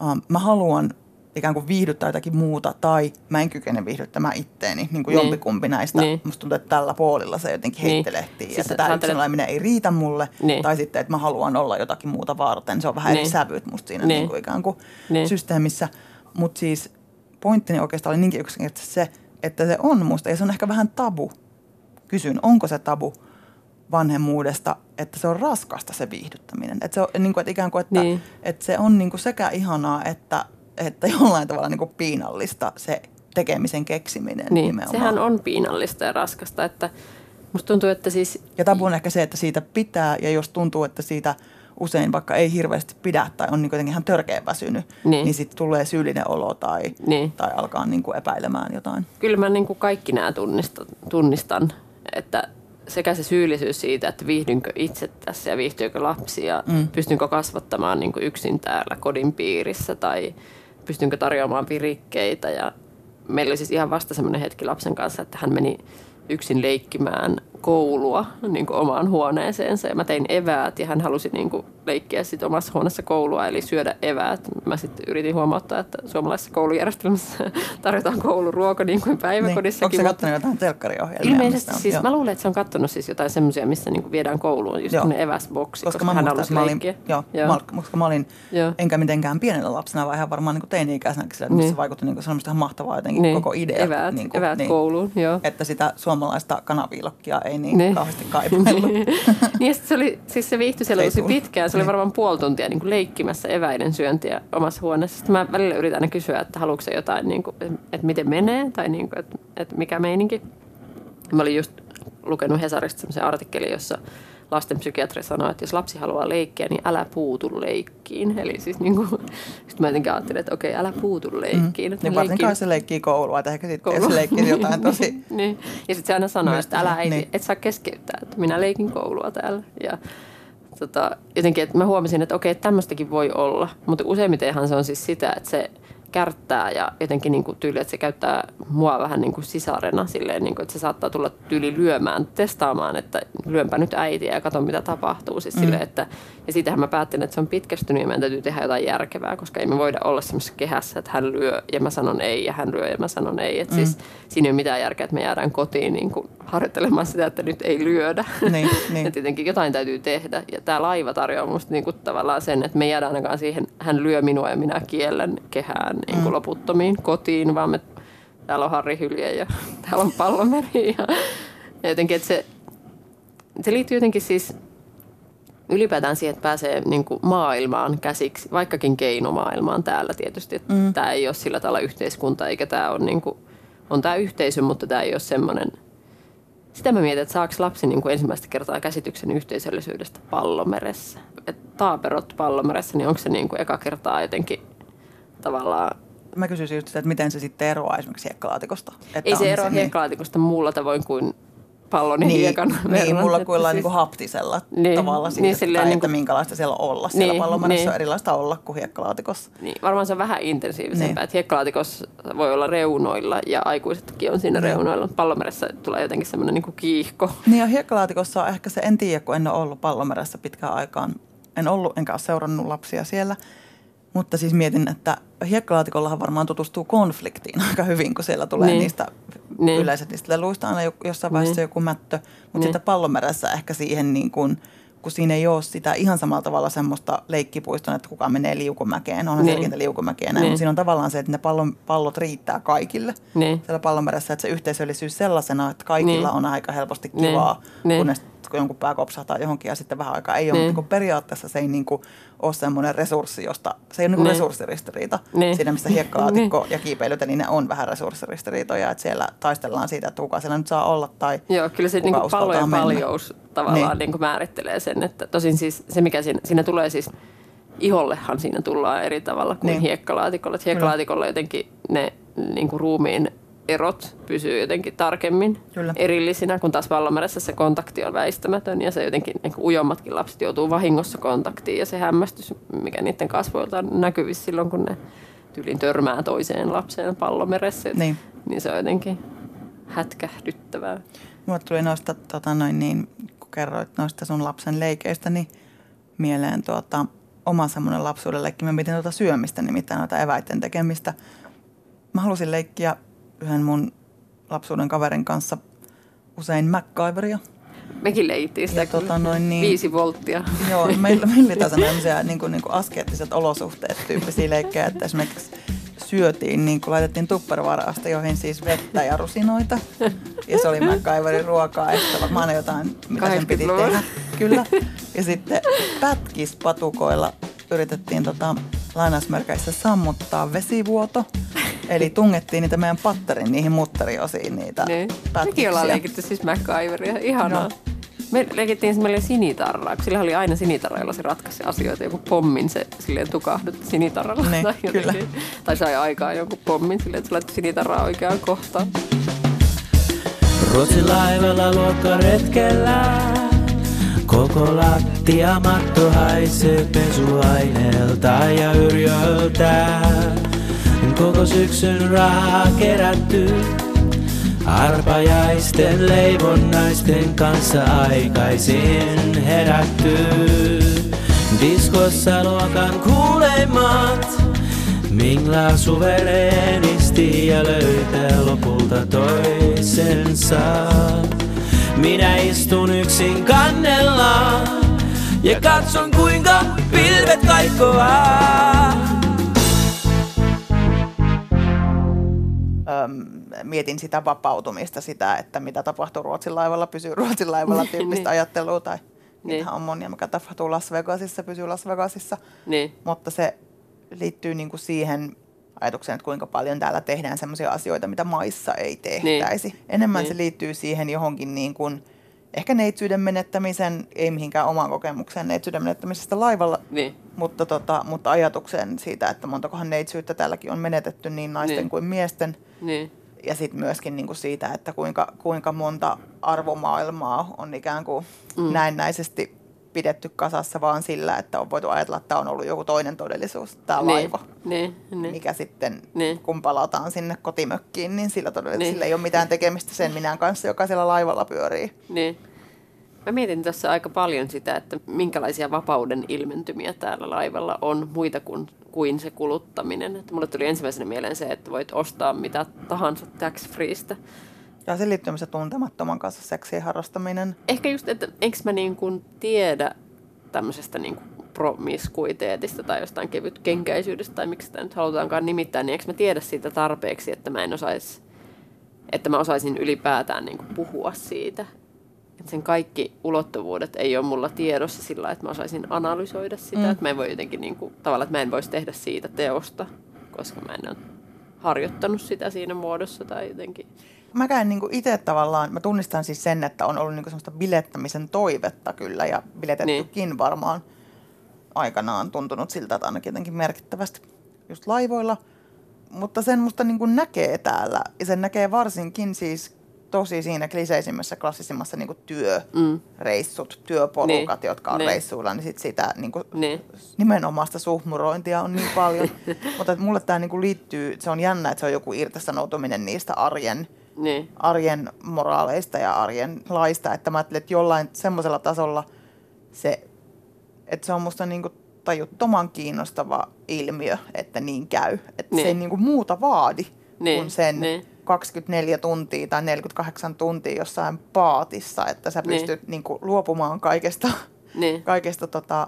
uh, mä haluan ikään kuin viihdyttää jotakin muuta tai mä en kykene viihdyttämään itteeni, niin kuin niin. jompikumpi näistä. Niin. Musta tuntuu, että tällä puolilla se jotenkin niin. heittelehtii, siis että tämä yksin ei riitä mulle niin. tai sitten, että mä haluan olla jotakin muuta varten. Se on vähän niin. eri sävyt musta siinä niin. Niin kuin ikään kuin niin. systeemissä. Mutta siis pointtini oikeastaan oli niinkin yksinkertaisesti se, että se on musta, ja se on ehkä vähän tabu. Kysyn, onko se tabu vanhemmuudesta, että se on raskasta se viihdyttäminen. Että se on niin kuin, että ikään kuin, että, niin. että se on niin kuin sekä ihanaa, että, että jollain tavalla niin kuin piinallista se tekemisen keksiminen niin, nimenomaan. sehän on piinallista ja raskasta, että musta tuntuu, että siis... Ja tabu on ehkä se, että siitä pitää, ja jos tuntuu, että siitä – usein vaikka ei hirveästi pidä tai on niin jotenkin ihan törkeä väsynyt, niin, niin sitten tulee syyllinen olo tai, niin. tai alkaa niin kuin epäilemään jotain. Kyllä mä niin kuin kaikki nämä tunnistan, tunnistan, että sekä se syyllisyys siitä, että viihdynkö itse tässä ja viihtyykö lapsi ja mm. pystynkö kasvattamaan niin kuin yksin täällä kodin piirissä tai pystynkö tarjoamaan virikkeitä. Ja meillä oli siis ihan vasta semmoinen hetki lapsen kanssa, että hän meni yksin leikkimään koulua niin kuin omaan huoneeseensa. Ja mä tein eväät ja hän halusi niin kuin leikkiä sit omassa huoneessa koulua, eli syödä eväät. Mä sitten yritin huomauttaa, että suomalaisessa koulujärjestelmässä tarjotaan kouluruoka niin kuin päiväkodissakin. Niin. Onko se katsonut jotain telkkariohjelmia? Ilmeisesti siis, joo. mä luulen, että se on katsonut siis jotain semmoisia, missä niin kuin viedään kouluun, just ne eväsboksi, koska, koska mä hän halusi mä olin, joo, joo. Mä, koska mä olin, joo. enkä mitenkään pienenä lapsena, vaan ihan varmaan niin teini-ikäisenä, sillä niin. se vaikutti niin kuin ihan mahtavaa jotenkin niin. koko idea. Eväät, niin kuin, eväät niin, kouluun, joo. Että sitä suomalaista kanaviilokkia ei niin, niin. kauheasti kaipaillut. niin se oli, siis se viihtyi siellä tosi pitkään, se oli niin. varmaan puoli tuntia niin kuin leikkimässä eväiden syöntiä omassa huoneessa. Sitten mä välillä yritän aina kysyä, että haluatko jotain, niin kuin, että miten menee tai niin kuin, että, että mikä meininki. Mä olin just lukenut Hesarista sellaisen artikkelin, jossa lastenpsykiatri sanoi, että jos lapsi haluaa leikkiä, niin älä puutu leikkiin. Eli siis niin kuin, sit mä jotenkin ajattelin, että okei, älä puutu leikkiin. Mm. Niin varsinkaan se leikkii koulua, että ehkä sitten se leikkii jotain tosi... niin. Ja sitten se aina sanoi, että älä ei, niin. et saa keskeyttää, että minä leikin koulua täällä. Ja tota, jotenkin, että mä huomasin, että okei, tämmöistäkin voi olla. Mutta useimmitenhan se on siis sitä, että se kärttää ja jotenkin niin kuin tyyli, että se käyttää mua vähän niin kuin sisarena silleen, niin kuin, että se saattaa tulla tyyli lyömään, testaamaan, että lyönpä nyt äitiä ja katso mitä tapahtuu. Siis mm. silleen, että, ja siitähän mä päätin, että se on pitkästynyt ja meidän täytyy tehdä jotain järkevää, koska ei me voida olla semmoisessa kehässä, että hän lyö ja mä sanon ei ja hän lyö ja mä sanon ei. Että siis mm. siis siinä ei ole mitään järkeä, että me jäädään kotiin niin kuin harjoittelemaan sitä, että nyt ei lyödä. Niin, niin. ja tietenkin jotain täytyy tehdä. Ja tämä laiva tarjoaa musta niin kuin tavallaan sen, että me jäädään ainakaan siihen, hän lyö minua ja minä kiellän kehään niin kuin mm. loputtomiin kotiin, vaan me, täällä on Harri Hylje ja täällä on Pallomeri. Ja, ja jotenkin, että se, se liittyy jotenkin siis ylipäätään siihen, että pääsee niin kuin maailmaan käsiksi, vaikkakin keinomaailmaan täällä tietysti. Että mm. Tämä ei ole sillä tavalla yhteiskunta, eikä tämä ole niin kuin, on tämä yhteisö, mutta tämä ei ole semmoinen – sitä mä mietin, että saako lapsi niin kuin ensimmäistä kertaa käsityksen yhteisöllisyydestä pallomeressä. Et taaperot pallomeressä, niin onko se niin kuin eka kertaa jotenkin tavallaan Mä kysyisin just sitä, että miten se sitten eroaa esimerkiksi hiekkalaatikosta. Että Ei se eroa niin- hiekkalaatikosta niin... muulla tavoin kuin pallon niin, hiekan niin, verran. Niin, mulla kuin siis, niin haptisella niin, tavalla siitä, niin, silleen, tai niin kuin, että minkälaista siellä on olla. Siellä niin, pallomeressä niin. on erilaista olla kuin hiekkalaatikossa. Niin, varmaan se on vähän intensiivisempää. Niin. Että hiekkalaatikossa voi olla reunoilla ja aikuisetkin on siinä niin. reunoilla. Pallomeressä tulee jotenkin semmoinen niin kuin kiihko. Niin ja hiekkalaatikossa on ehkä se, en tiedä kun en ole ollut pallomeressä pitkään aikaan. En ollut enkä ole seurannut lapsia siellä. Mutta siis mietin, että hiekkalaatikollahan varmaan tutustuu konfliktiin aika hyvin, kun siellä tulee niin. niistä niin. yleensä niistä leluista aina jossain vaiheessa niin. joku mättö. Mutta niin. sitten pallomerässä ehkä siihen niin kuin, kun siinä ei ole sitä ihan samalla tavalla semmoista leikkipuistoa, että kuka menee liukumäkeen, onhan niin. selkeitä liukumäkeä näin, niin. mutta siinä on tavallaan se, että ne pallon, pallot riittää kaikille niin. siellä pallonmerässä, että se yhteisöllisyys sellaisena, että kaikilla niin. on aika helposti kivaa, niin. kunnes jonkun pää kopsahtaa johonkin ja sitten vähän aikaa ei ole, niin. mutta periaatteessa se ei niin kuin ole semmoinen resurssi, josta se ei ole niin kuin resurssiristiriita. Niin. Siinä, missä hiekkalaatikko niin. ja kiipeilyt, niin ne on vähän resurssiristiriitoja, että siellä taistellaan siitä, että kuka siellä nyt saa olla tai Joo, kyllä se niin kuin pallo ja paljous tavallaan niin. Niin kuin määrittelee sen, että tosin siis se, mikä siinä, siinä tulee siis ihollehan siinä tullaan eri tavalla kuin niin. hiekkalaatikolla. hiekkalaatikolla jotenkin ne niin kuin ruumiin erot pysyy jotenkin tarkemmin Kyllä. erillisinä, kun taas vallomeressä se kontakti on väistämätön ja se jotenkin niin ujommatkin lapset joutuu vahingossa kontaktiin ja se hämmästys, mikä niiden kasvoilta on näkyvissä silloin, kun ne tyylin törmää toiseen lapseen pallomeressä, niin. niin se on jotenkin hätkähdyttävää. Mulle tuli noista, tota noin niin, kun kerroit noista sun lapsen leikeistä, niin mieleen tuota, oma semmoinen lapsuuden leikki. Mä mietin tuota syömistä, nimittäin noita eväiden tekemistä. Mä halusin leikkiä yhden mun lapsuuden kaverin kanssa usein MacGyveria. Mekin leikittiin sitä ja, tota, noin, niin, viisi volttia. Joo, meillä, meillä oli tämmöisiä niin kuin, niin kuin askeettiset olosuhteet tyyppisiä leikkejä, että esimerkiksi syötiin, niin kuin laitettiin tuppervarasta, joihin siis vettä ja rusinoita. Ja se oli MacGyverin ruokaa, että varmaan jotain, mitä sen piti tehdä. Kyllä. Ja sitten pätkispatukoilla yritettiin tota, lainausmerkeissä sammuttaa vesivuoto. Eli tungettiin niitä meidän patterin niihin mutteriosiin niitä niin. pätkiksiä. Mekin ollaan leikitty siis MacGyveria. Ihanaa. No. Me leikittiin semmoinen sinitarraa, kun sillä oli aina sinitarra, jolla se ratkaisi asioita. Joku pommin se silleen tukahdutti sinitarralla. Niin, tai, kyllä. tai sai aikaa joku pommin silleen, että se laittoi sinitarraa oikeaan kohtaan. Ruotsin laivalla luokkaretkellä Koko lattia matto haisee pesuaineelta ja yrjöltä. Koko syksyn rahaa kerätty. Arpajaisten leivonnaisten kanssa aikaisin herätty. Diskossa luokan kuulemat. Mingla suverenisti ja löytää lopulta toisensa. Minä istun yksin kannella ja katson kuinka pilvet kaikkoaa. Mietin sitä vapautumista, sitä, että mitä tapahtuu Ruotsin laivalla, pysyy Ruotsin laivalla niin. tyyppistä ajattelua. Tai niin. on monia, mikä tapahtuu Las Vegasissa, pysyy Las Vegasissa. Niin. Mutta se liittyy niin kuin siihen ajatukseen, että kuinka paljon täällä tehdään sellaisia asioita, mitä maissa ei tehtäisi. Niin. Enemmän niin. se liittyy siihen johonkin niin kuin, ehkä neitsyyden menettämisen, ei mihinkään omaan kokemukseen neitsyyden menettämisestä laivalla, niin. mutta, tota, mutta ajatukseen siitä, että montakohan neitsyyttä täälläkin on menetetty niin naisten niin. kuin miesten. Niin. Ja sitten myöskin niin kuin siitä, että kuinka, kuinka monta arvomaailmaa on ikään kuin mm. näennäisesti pidetty kasassa vaan sillä, että on voitu ajatella, että tämä on ollut joku toinen todellisuus, tämä Niin, laiva. niin, niin. Mikä sitten, Niin. kun palataan sinne kotimökkiin, niin sillä todella Niin. sillä ei ole mitään tekemistä sen minän kanssa, joka siellä laivalla pyörii. Niin. Mä mietin tässä aika paljon sitä, että minkälaisia vapauden ilmentymiä täällä laivalla on muita kuin, kuin se kuluttaminen. Että mulle tuli ensimmäisenä mieleen se, että voit ostaa mitä tahansa tax freestä. Ja se liittyy myös se tuntemattoman kanssa seksien harrastaminen. Ehkä just, että enkö mä niin kuin tiedä tämmöisestä niin kuin promiskuiteetista tai jostain kevytkenkäisyydestä tai miksi sitä nyt halutaankaan nimittää, niin eikö mä tiedä siitä tarpeeksi, että mä en osaisi, että mä osaisin ylipäätään niin kuin puhua siitä. Että sen kaikki ulottuvuudet ei ole mulla tiedossa sillä että mä osaisin analysoida sitä, Mm. että mä en voi jotenkin niin kuin, tavallaan, että mä en voisi tehdä siitä teosta, koska mä en ole harjoittanut sitä siinä muodossa tai jotenkin. Mä käyn niin itse tavallaan, mä tunnistan siis sen, että on ollut niin semmoista bilettämisen toivetta kyllä ja biletettykin niin. varmaan aikanaan tuntunut siltä, että ainakin jotenkin merkittävästi just laivoilla. Mutta sen musta niin näkee täällä ja sen näkee varsinkin siis tosi siinä kliseisimmässä, klassisimmassa niin työreissut, työporukat, Niin, jotka on niin. reissuilla, niin sit sitä niin kuin Niin. nimenomaista suhmurointia on niin paljon. Mutta että mulle tämä niinku liittyy, se on jännä, että se on joku irtisanoutuminen niistä arjen, Niin. arjen moraaleista ja arjen laista. Että mä ajattelen, että jollain semmoisella tasolla se, että se on musta niinku tajuttoman kiinnostava ilmiö, että niin käy. Että Niin. se ei niinku muuta vaadi Niin, kuin sen niin. 24 tuntia tai 48 tuntia jossain paatissa, että sä Niin. pystyt niinku luopumaan kaikesta, Niin. kaikesta tota,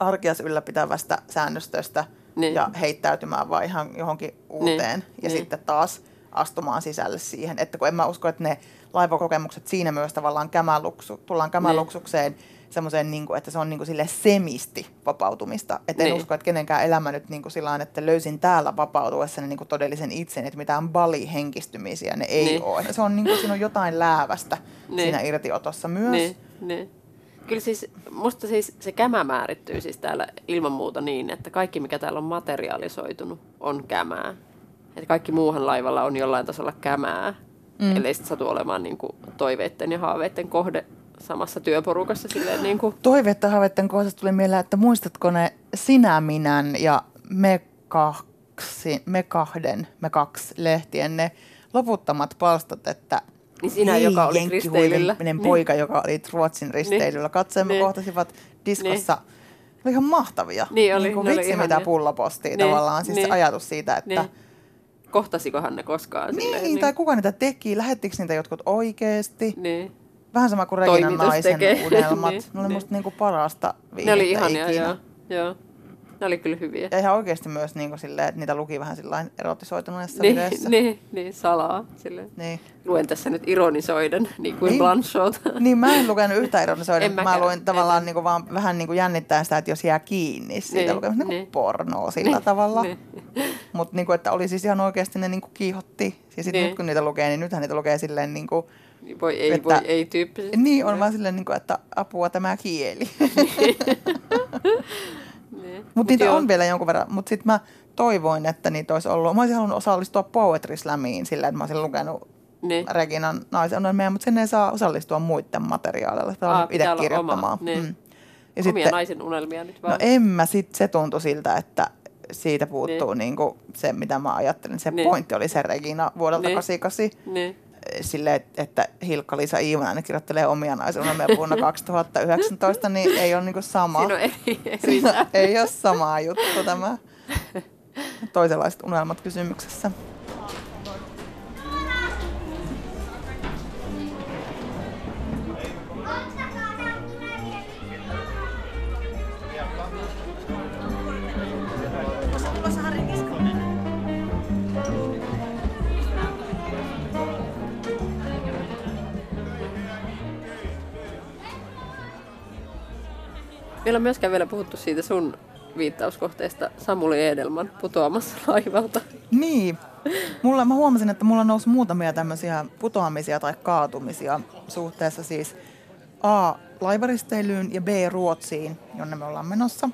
arkeas ylläpitävästä säännöstöstä Niin. ja heittäytymään vaan ihan johonkin uuteen Niin. ja Niin. sitten taas astumaan sisälle siihen. Että kun en mä usko, että ne laivakokemukset siinä myös tavallaan kämäluksu, tullaan kämäluksukseen semmoiseen, niin kuin, että se on niin kuin sille semisti vapautumista. Että en Niin. usko, että kenenkään elämä nyt niin kuin sillä että löysin täällä vapautuessani niin kuin todellisen itsen, että mitään bali-henkistymisiä ne ei Niin. ole. Se on niin kuin, siinä on jotain läävästä Niin. siinä irtiotossa myös. Niin, niin. Kyllä siis, musta siis se kämä määrittyy siis täällä ilman muuta niin, että kaikki mikä täällä on materialisoitunut on kämää. Että kaikki muuhan laivalla on jollain tasolla kämää, mm. ellei sit satu olemaan niin kuin toiveiden ja haaveiden kohde samassa työporukassa. Silleen niin kuin, Toiveetta haaveiden kohdasta tuli mieleen, että muistatko ne Sinä, Minän ja Me, kaksi, me kahden, Me kaksi lehtien ne loputtomat palstot, että Niin sinä, hei, joka oli risteilyllä. Niin. Niin. poika, joka oli Ruotsin risteilyllä. Katsoimme Niin. kohtasivat diskossa. Ne oli ihan mahtavia. Niin oli, niin kuin vitsi, mitä pullapostia Niin, tavallaan. Siis se niin. ajatus siitä, että niin. Kohtasikohan ne koskaan? niin, silleen, tai kuka niitä teki, lähettikö niitä jotkut oikeesti. niin. Vähän sama kuin Reginan naisen tekee. unelmat. Niin, ne oli niin. musta niinku parasta Ne viihdettä oli ihania, ikinä. joo. joo. Ne oli kyllä hyviä. Ja ihan oikeasti myös niin kuin silleen, että niitä luki vähän sillain erotisoituneessa Niin, videossa. niin, niin, salaa. Silleen. Niin. Luen tässä nyt ironisoiden, niin kuin Niin. Blanchot. niin mä en lukenut yhtä ironisoida, En mutta mä mäkään. luin tavallaan niin kuin vaan vähän niin kuin jännittäen sitä, että jos jää kiinni siitä Niin, niin, lukemasta niin niin. kuin pornoa sillä Niin, tavalla. niin. Mutta niin kuin, että oli siis ihan oikeasti ne niin kuin kiihotti. Ja sitten Niin. nyt kun niitä lukee, niin nythän niitä lukee silleen niin kuin, Niin voi ei, Että- voi ei tyyppisesti. niin on vaan silleen, niin kuin, että apua tämä kieli. Niin. Mutta niitä joo. on vielä jonkun verran. Mutta sitten mä toivoin, että niitä olisi ollut. Mä olisin halunnut osallistua Poetry Slamiin sillä, että mä olisin lukenut Niin. Reginan naisen unelmia, mutta sen ei saa osallistua muiden materiaaleilla. Sitä on itse kirjoittamaan. oma, niin. Mm. Ja Omia sitten, naisen unelmia nyt no vaan. en mä sit, se tuntui siltä, että siitä puuttuu niin. Niin se, mitä mä ajattelin. Se Niin. pointti oli se Regina vuodelta Niin. 88. Niin. Sille, että Hilkka-Liisa Iivonen kirjoittelee omia naisen unelmia vuonna 2019, niin ei ole niin sama. Siinä on eri, eri Siinä ei ole sama juttu tämä. Toisenlaiset unelmat kysymyksessä. Meillä on myöskään vielä puhuttu siitä sun viittauskohteesta Samuli Edelman putoamassa laivalta. Niin. Mulla, mä huomasin, että mulla nousi muutamia tämmöisiä putoamisia tai kaatumisia suhteessa siis A. laivaristeilyyn ja B. Ruotsiin, jonne me ollaan menossa.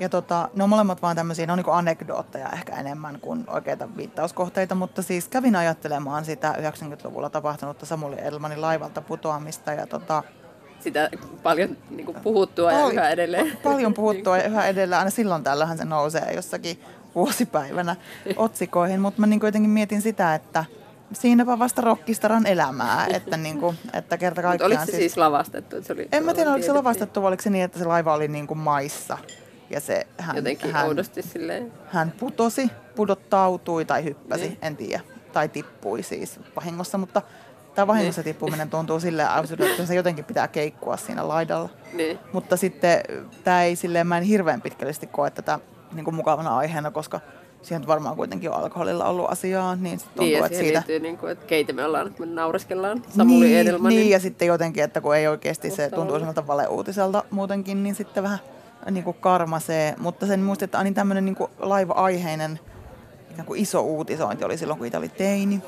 Ja tota, ne on molemmat vaan tämmöisiä, ne on niinku anekdootteja ehkä enemmän kuin oikeita viittauskohteita, mutta siis kävin ajattelemaan sitä 90-luvulla tapahtunutta Samuli Edelmanin laivalta putoamista ja tota, sitä paljon niin kuin puhuttua ja Pal- yhä edelleen. Paljon puhuttua ja yhä edelleen. Aina silloin tällöinhän se nousee jossakin vuosipäivänä otsikoihin. Mutta mä niin jotenkin mietin sitä, että siinäpä vasta rockistaran elämää. Että, niin kuin, että kerta Mutta kaikkiaan oliko se siis lavastettu? Että se oli En mä tiedä, oliko se lavastettu vai oliko se niin, että se laiva oli niin kuin maissa. Ja se, hän, Jotenkin hän, oudosti silleen. hän putosi, pudottautui tai hyppäsi, Niin. en tiedä. Tai tippui siis vahingossa, mutta tämä vahingossa Niin. tippuminen tuntuu silleen absurdilta, että se jotenkin pitää keikkua siinä laidalla. Niin. Mutta sitten tämä ei silleen, mä en hirveän pitkällisesti koe tätä niin kuin mukavana aiheena, koska siihen varmaan kuitenkin on alkoholilla ollut asiaa, niin sit tuntuu, Niin, että siitä... liittyy, niin kuin, että keitä me ollaan, että me naureskellaan Samuli niin, Edelmanin. niin, ja sitten jotenkin, että kun ei oikeasti se tuntuu semmoilta valeuutiselta muutenkin, niin sitten vähän niin kuin karmasee. Mutta sen muistin, että niin tämmöinen niin laiva-aiheinen ikään kuin iso uutisointi oli silloin, kun itse oli teini.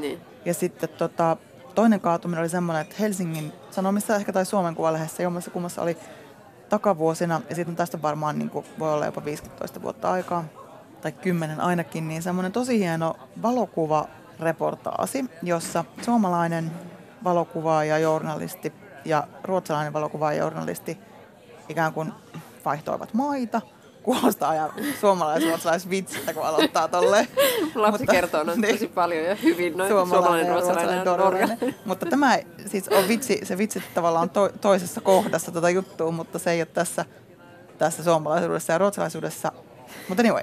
niin. Ja sitten tota, toinen kaatuminen oli semmoinen, että Helsingin Sanomissa ehkä tai Suomen Kuvalehdessä jommassa kummassa oli takavuosina, ja sitten tästä varmaan niin kuin, voi olla jopa 15 vuotta aikaa, tai 10 ainakin, niin semmoinen tosi hieno valokuvareportaasi, jossa suomalainen valokuvaaja, journalisti ja ruotsalainen valokuvaaja, journalisti ikään kuin vaihtoivat maita, kuulostaa ja suomalais-ruotsalais-vitsistä, kun aloittaa tolleen. Lapsi Mutta- kertoo noin niin. tosi paljon ja hyvin noin Suomalainen, ruotsalainen ruotsalainen. Mutta tämä siis on vitsi, se vitsi tavallaan to, toisessa kohdassa tätä juttua, mutta se ei ole tässä, tässä suomalaisuudessa ja ruotsalaisuudessa. Mutta anyway,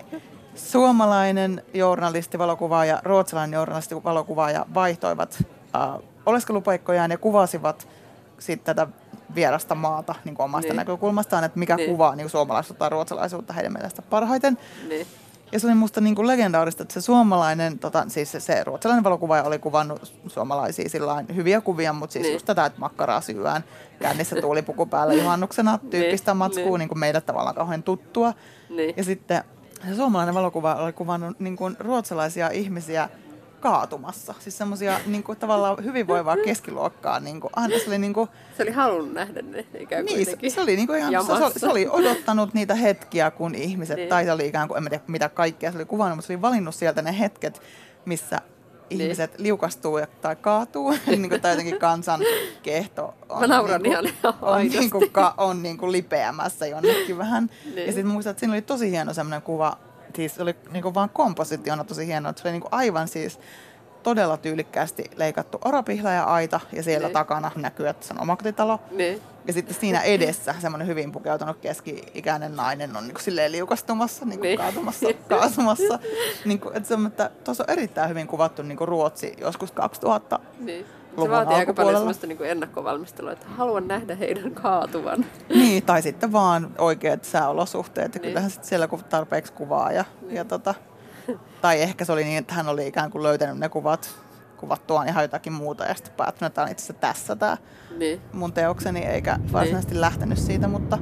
suomalainen journalisti, valokuvaaja, ruotsalainen journalisti, valokuvaaja vaihtoivat äh, oleskelupaikkojaan ja kuvasivat sitten tätä vierasta maata niin kuin omasta Niin. näkökulmastaan, että mikä Niin. kuvaa niin suomalaisuutta tai ruotsalaisuutta heidän mielestä parhaiten. Niin. Ja se oli musta niin kuin legendaarista, että se suomalainen, tota, siis se, se ruotsalainen valokuvaaja oli kuvannut suomalaisia sillain hyviä kuvia, mutta siis Niin. just tätä, että makkaraa syöään, kännissä tuulipuku päällä juhannuksena, tyyppistä Niin, matskua, niin. niin kuin meille tavallaan kauhean tuttua. Niin. Ja sitten se suomalainen valokuva oli kuvannut niin kuin ruotsalaisia ihmisiä kaatumassa. Siis semmoisia niin kuin, tavallaan hyvinvoivaa keskiluokkaa. Niin kuin, aina se oli niin kuin, Se oli halunnut nähdä ne ikään kuin niin, se, se oli niinku ihan, se, se, oli, se oli odottanut niitä hetkiä, kun ihmiset, Niin. tai se oli ikään kuin, en tiedä mitä kaikkea se oli kuvannut, mutta se oli valinnut sieltä ne hetket, missä Niin. ihmiset liukastuu ja, tai kaatuu, niin kuin, tai jotenkin kansan kehto on, Mä nauran niin ihan on, aidosti. niin kuin, on niin kuin lipeämässä jonnekin vähän. Niin. Ja sitten muistan, että siinä oli tosi hieno semmoinen kuva, siis oli niin kuin vaan kompositiona tosi hieno, että se oli niin kuin aivan siis todella tyylikkäästi leikattu orapihla ja aita, ja siellä Niin. takana näkyy, että se on omakotitalo. Niin. Ja sitten siinä edessä semmoinen hyvin pukeutunut keski-ikäinen nainen on niin kuin silleen liukastumassa, niin kuin kaatumassa, kaatumassa. niin kuin, että se on, että tuossa on erittäin hyvin kuvattu niin kuin Ruotsi joskus 2000. Niin. Se vaatii aika paljon sellaista niin kuin ennakkovalmistelua, että haluan nähdä heidän kaatuvan. Niin, tai sitten vaan oikeat sääolosuhteet. Ja Niin. kyllähän sitten siellä kun tarpeeksi kuvaa. Ja, ja tota, tai ehkä se oli niin, että hän oli ikään kuin löytänyt ne kuvat kuvattuaan ihan jotakin muuta ja sitten päättänyt, että tämä on itse asiassa tässä tämä Niin. mun teokseni, eikä varsinaisesti lähtenyt siitä, mutta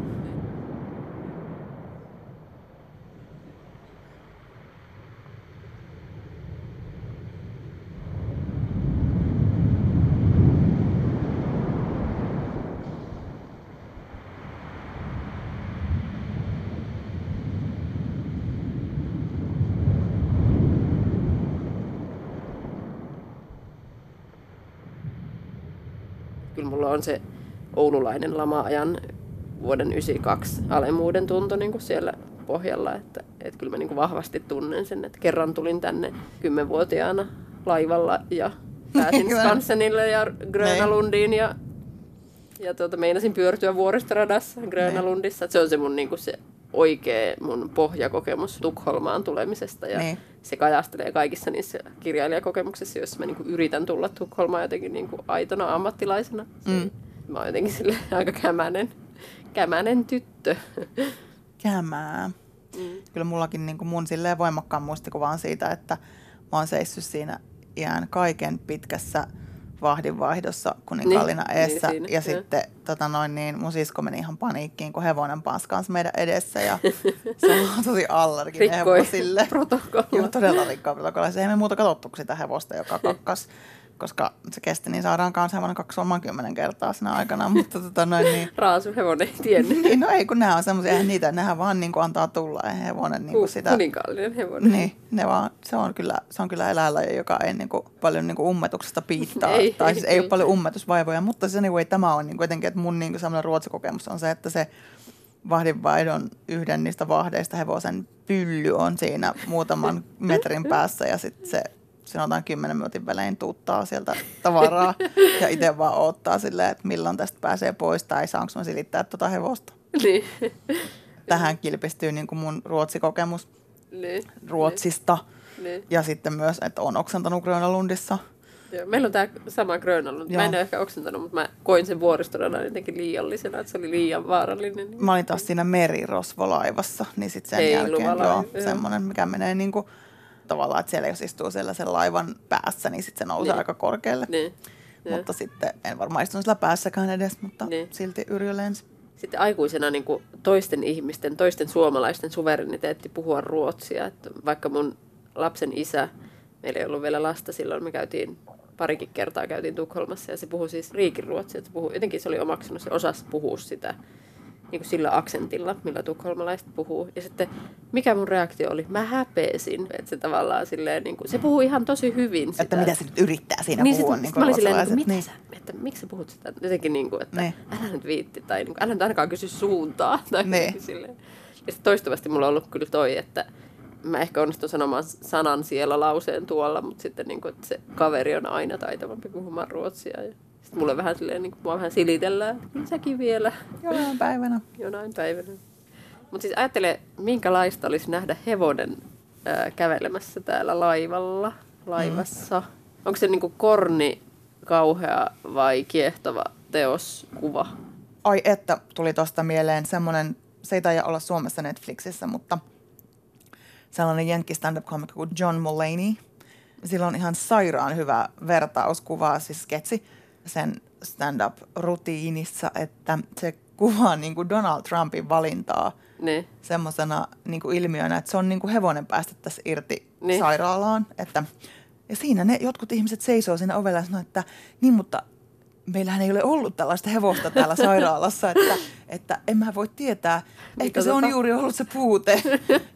Kyllä mulla on se oululainen lama-ajan vuoden 92 alemuuden tunto niin kuin siellä pohjalla, että, että kyllä mä niin kuin vahvasti tunnen sen, että kerran tulin tänne kymmenvuotiaana laivalla ja pääsin. Skansenille ja Grönalundiin ja, ja tuota, meinasin pyörtyä vuoristoradassa Grönalundissa. Että Se on se mun, niin kuin se oikea mun pohjakokemus Tukholmaan tulemisesta ja Niin. se kajastelee kaikissa niissä kirjailijakokemuksissa, joissa mä niin kuin yritän tulla Tukholmaan jotenkin niin kuin aitona ammattilaisena. Se, Mm. Mä oon jotenkin sille aika kämänen, kämänen tyttö. kämää. Mm. Kyllä mullakin niin kuin mun silleen voimakkaan muistikuva on siitä, että mä oon seissyt siinä ihan kaiken pitkässä vahdinvaihdossa kuninkallina Niin, eessä. niin siinä, ja sitten tota noin, niin mun sisko meni ihan paniikkiin, kun hevonen paskaansi meidän edessä. Ja se on tosi allerginen Rikkoi hevosille. protokollaa. Joo, todella rikkoa protokollaa. Se ei me muuta katsottu sitä hevosta, joka kakkas koska se kesti, niin saadaan kanssa hevonen 20 kertaa siinä aikana, mutta tota noin niin. Raasuhevonen ei tiennyt. niin, no ei kun nämä on semmoisia, eihän niitä, nehän vaan niin kuin antaa tulla, ei hevonen niin kuin sitä. Kuninkaallinen hevonen. Niin, ne vaan, se on kyllä, se on kyllä eläinlaji, joka ei niin kuin, paljon niin kuin ummetuksesta piittaa. Ei, tai siis ei ole paljon ummetusvaivoja, mutta se anyway, tämä on niin kuin jotenkin, että mun niin kuin sellainen ruotsikokemus on se, että se vahdinvaihdon yhden niistä vahdeista hevosen pylly on siinä muutaman metrin päässä ja sitten se sanotaan 10 minuutin välein tuuttaa sieltä tavaraa ja itse vaan odottaa silleen, että milloin tästä pääsee pois tai saanko mä silittää tuota hevosta. Niin. Tähän kilpistyy niin kuin mun ruotsikokemus niin. Ruotsista Niin. ja sitten myös, että on oksentanut Grönalundissa. Joo, meillä on tämä sama Grönalund. Mä en Joo. ole ehkä oksentanut, mutta mä koin sen vuoristoradan jotenkin liiallisena, että se oli liian vaarallinen. Mä olin taas siinä merirosvolaivassa, niin sitten sen Heiluva jälkeen joo, joo. semmoinen, mikä menee niin kuin, tavallaan, että siellä jos istuu siellä sen laivan päässä, niin sitten se nousee Niin. aika korkealle. Niin. Joo. Mutta sitten en varmaan istunut sillä päässäkään edes, mutta Niin. silti Yrjö lensi. Sitten aikuisena niin kuin toisten ihmisten, toisten suomalaisten suvereniteetti puhua ruotsia. Että vaikka mun lapsen isä, meillä ei ollut vielä lasta silloin, me käytiin parikin kertaa käytiin Tukholmassa ja se puhui siis riikiruotsia. Että se puhui, jotenkin se oli omaksunut, se osasi puhua sitä niin kuin sillä aksentilla, millä tukholmalaiset puhuu. Ja sitten mikä mun reaktio oli? Mä häpeesin, että se tavallaan silleen, niin kuin, se puhuu ihan tosi hyvin sitä. Että mitä se nyt yrittää siinä niin, puhua. sit, niin sit mä olin silleen, niin, ruotsalaiset. mitä sä, että miksi sä puhut sitä? Jotenkin niin kuin, että Niin. älä nyt viitti, tai niin kuin, älä nyt ainakaan kysy suuntaa. Tai Niin. jotenkin silleen. Ja sitten toistuvasti mulla on ollut kyllä toi, että mä ehkä onnistun sanomaan sanan siellä lauseen tuolla, mutta sitten niin kuin, että se kaveri on aina taitavampi puhumaan ruotsia. Ja sitten mulle vähän silleen, niin kuin, mua vähän silitellään, että kyllä säkin vielä Jonain päivänä. jonain päivänä. Mutta siis ajattele, minkälaista olisi nähdä hevonen ää, kävelemässä täällä laivalla, laivassa. Mm. Onko se niinku korni kauhea vai kiehtova teoskuva? Ai että, tuli tuosta mieleen semmoinen, se ei taida olla Suomessa Netflixissä, mutta sellainen jenkki stand-up komikko kuin John Mulaney. Sillä on ihan sairaan hyvä vertauskuva, siis sketsi sen stand-up-rutiinissa, että se kuvaa niin kuin Donald Trumpin valintaa Niin. semmoisena niin kuin ilmiönä, että se on niin kuin hevonen päästettäisiin irti Niin. niin. sairaalaan. Että, ja siinä ne jotkut ihmiset seisoo siinä ovella ja sanoo, että niin, mutta meillähän ei ole ollut tällaista hevosta täällä sairaalassa, että, että en mä voi tietää. Ehkä se on juuri ollut se puute.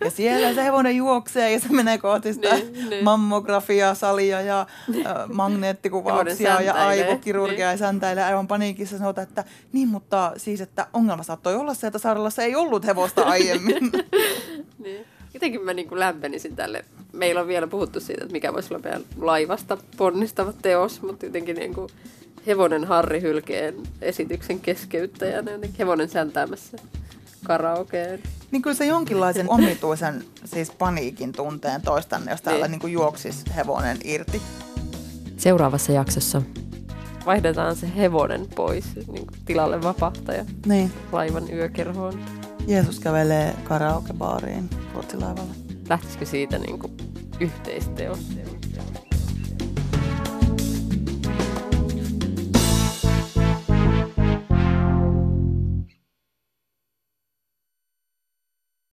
Ja siellä se hevonen juoksee ja se menee kohti sitä Niin, niin. mammografiasalia ja äh, magneettikuvauksia ja aivokirurgia niin. ja säntäilee aivan paniikissa sanotaan, että niin, mutta siis, että ongelma saattoi olla se, että sairaalassa ei ollut hevosta aiemmin. niin. Jotenkin mä niinku lämpenisin tälle. Meillä on vielä puhuttu siitä, että mikä voisi olla meidän laivasta ponnistava teos, mutta jotenkin niinku hevonen Harri Hylkeen esityksen keskeyttäjänä, jotenkin hevonen säntäämässä karaokeen. Niin kyllä se jonkinlaisen omituisen siis paniikin tunteen toistanne, jos täällä Niin. niin. juoksisi hevonen irti. Seuraavassa jaksossa vaihdetaan se hevonen pois niin kuin tilalle vapahtaja Niin. laivan yökerhoon. Jeesus kävelee karaokebaariin Ruotsilaivalla. Lähtisikö siitä niin kuin yhteisteos?